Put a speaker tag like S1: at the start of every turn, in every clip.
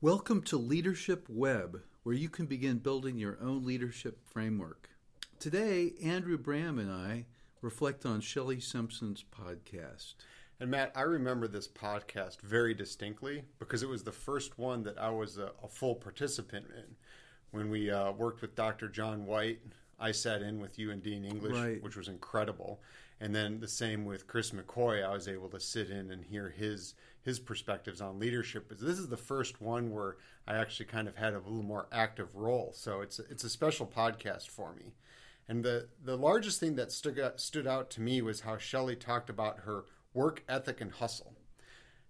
S1: Welcome to Leadership Web, where you can begin building your own leadership framework. Today, Andrew Bram and I reflect on Shelley Simpson's podcast.
S2: And Matt, I remember this podcast very distinctly because it was the first one that I was a, a full participant in. When we uh, worked with Dr. John White, I sat in with you and Dean English,
S1: Right.
S2: which was incredible. And then the same with Chris McCoy, I was able to sit in and hear his his perspectives on leadership. But this is the first one where I actually kind of had a little more active role. So it's it's a special podcast for me. And the the largest thing that stood out, stood out to me was how Shelley talked about her work ethic and hustle.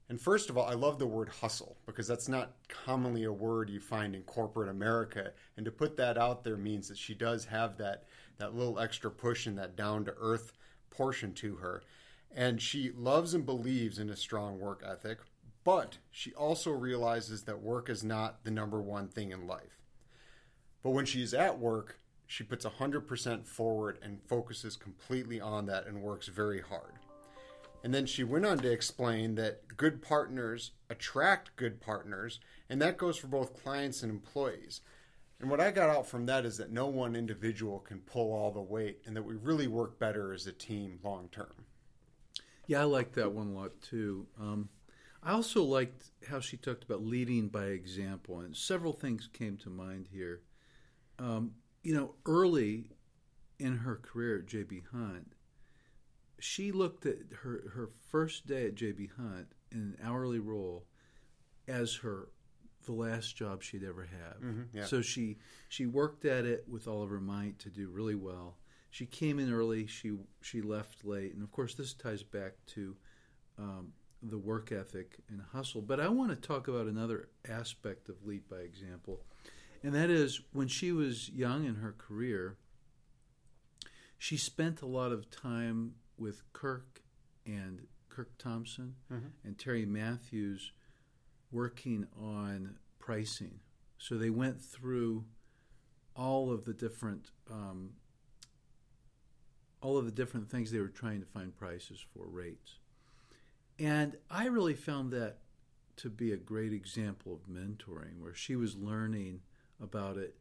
S2: And first of all, I love the word hustle because that's not commonly a word you find in corporate America. And to put that out there means that she does have that, that little extra push and that down to earth portion to her. And she loves and believes in a strong work ethic, but she also realizes that work is not the number one thing in life. But when she's at work, she puts 100% forward and focuses completely on that and works very hard. And then she went on to explain that good partners attract good partners, and that goes for both clients and employees. And what I got out from that is that no one individual can pull all the weight, and that we really work better as a team long term.
S1: Yeah, I like that one a lot too. Um, I also liked how she talked about leading by example, and several things came to mind here. Um, you know, early in her career at JB Hunt, she looked at her her first day at JB Hunt in an hourly role as her the last job she'd ever have.
S2: Mhm, yeah.
S1: So she she worked at it with all of her might to do really well. She came in early. She she left late, and of course this ties back to um, the work ethic and hustle. But I want to talk about another aspect of lead by example, and that is when she was young in her career. She spent a lot of time with Kirk and Kirk Thompson
S2: Mhm.
S1: and Terry Matthews working on pricing. So they went through all of the different um, all of the different things they were trying to find prices for rates. And I really found that to be a great example of mentoring where she was learning about it.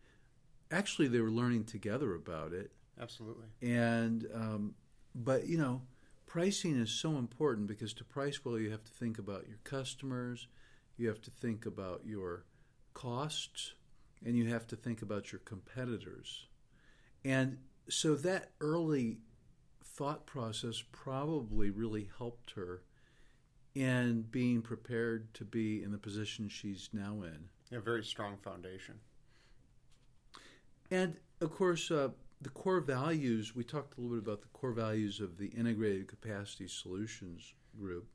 S1: Actually, they were learning together about it
S2: Absolutely.
S1: and um, but you know pricing is so important because to price well you have to think about your customers you have to think about your costs and you have to think about your competitors and so that early thought process probably really helped her in being prepared to be in the position she's now in
S2: A very strong foundation.
S1: And of course, uh, the core values, we talked a little bit about the core values of the Integrated Capacity Solutions Group.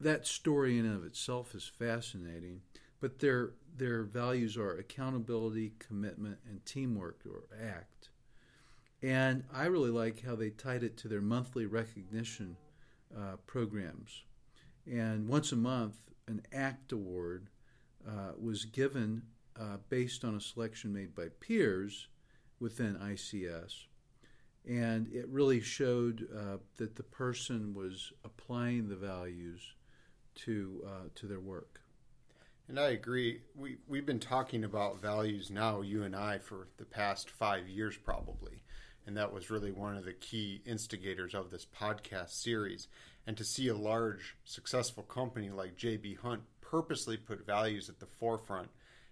S1: That story in and of itself is fascinating, but their, their values are accountability, commitment, and teamwork or ACT. And I really like how they tied it to their monthly recognition uh, programs. And once a month, an ACT award uh, was given uh, based on a selection made by peers within ICS. And it really showed uh, that the person was applying the values to, uh, to their work.
S2: And I agree. We we've been talking about values now, you and I, for the past five years probably, and that was really one of the key instigators of this podcast series. And to see a large, successful company like JB Hunt purposely put values at the forefront,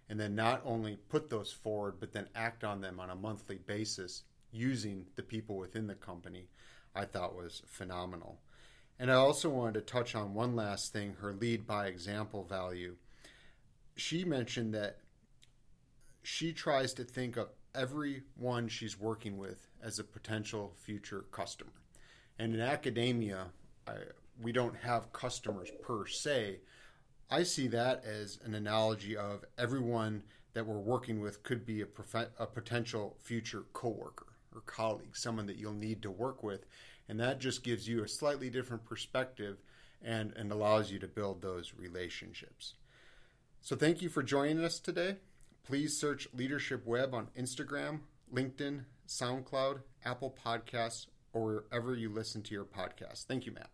S2: and then not only put those forward, but then act on them on a monthly basis using the people within the company, I thought was phenomenal. And I also wanted to touch on one last thing her lead by example value she mentioned that she tries to think of everyone she's working with as a potential future customer. And in academia, I, we don't have customers per se. I see that as an analogy of everyone that we're working with could be a, prof- a potential future coworker or colleague, someone that you'll need to work with. And that just gives you a slightly different perspective and, and allows you to build those relationships. So thank you for joining us today. Please search Leadership Web on Instagram, LinkedIn, SoundCloud, Apple Podcasts, or wherever you listen to your podcast. Thank you, Matt.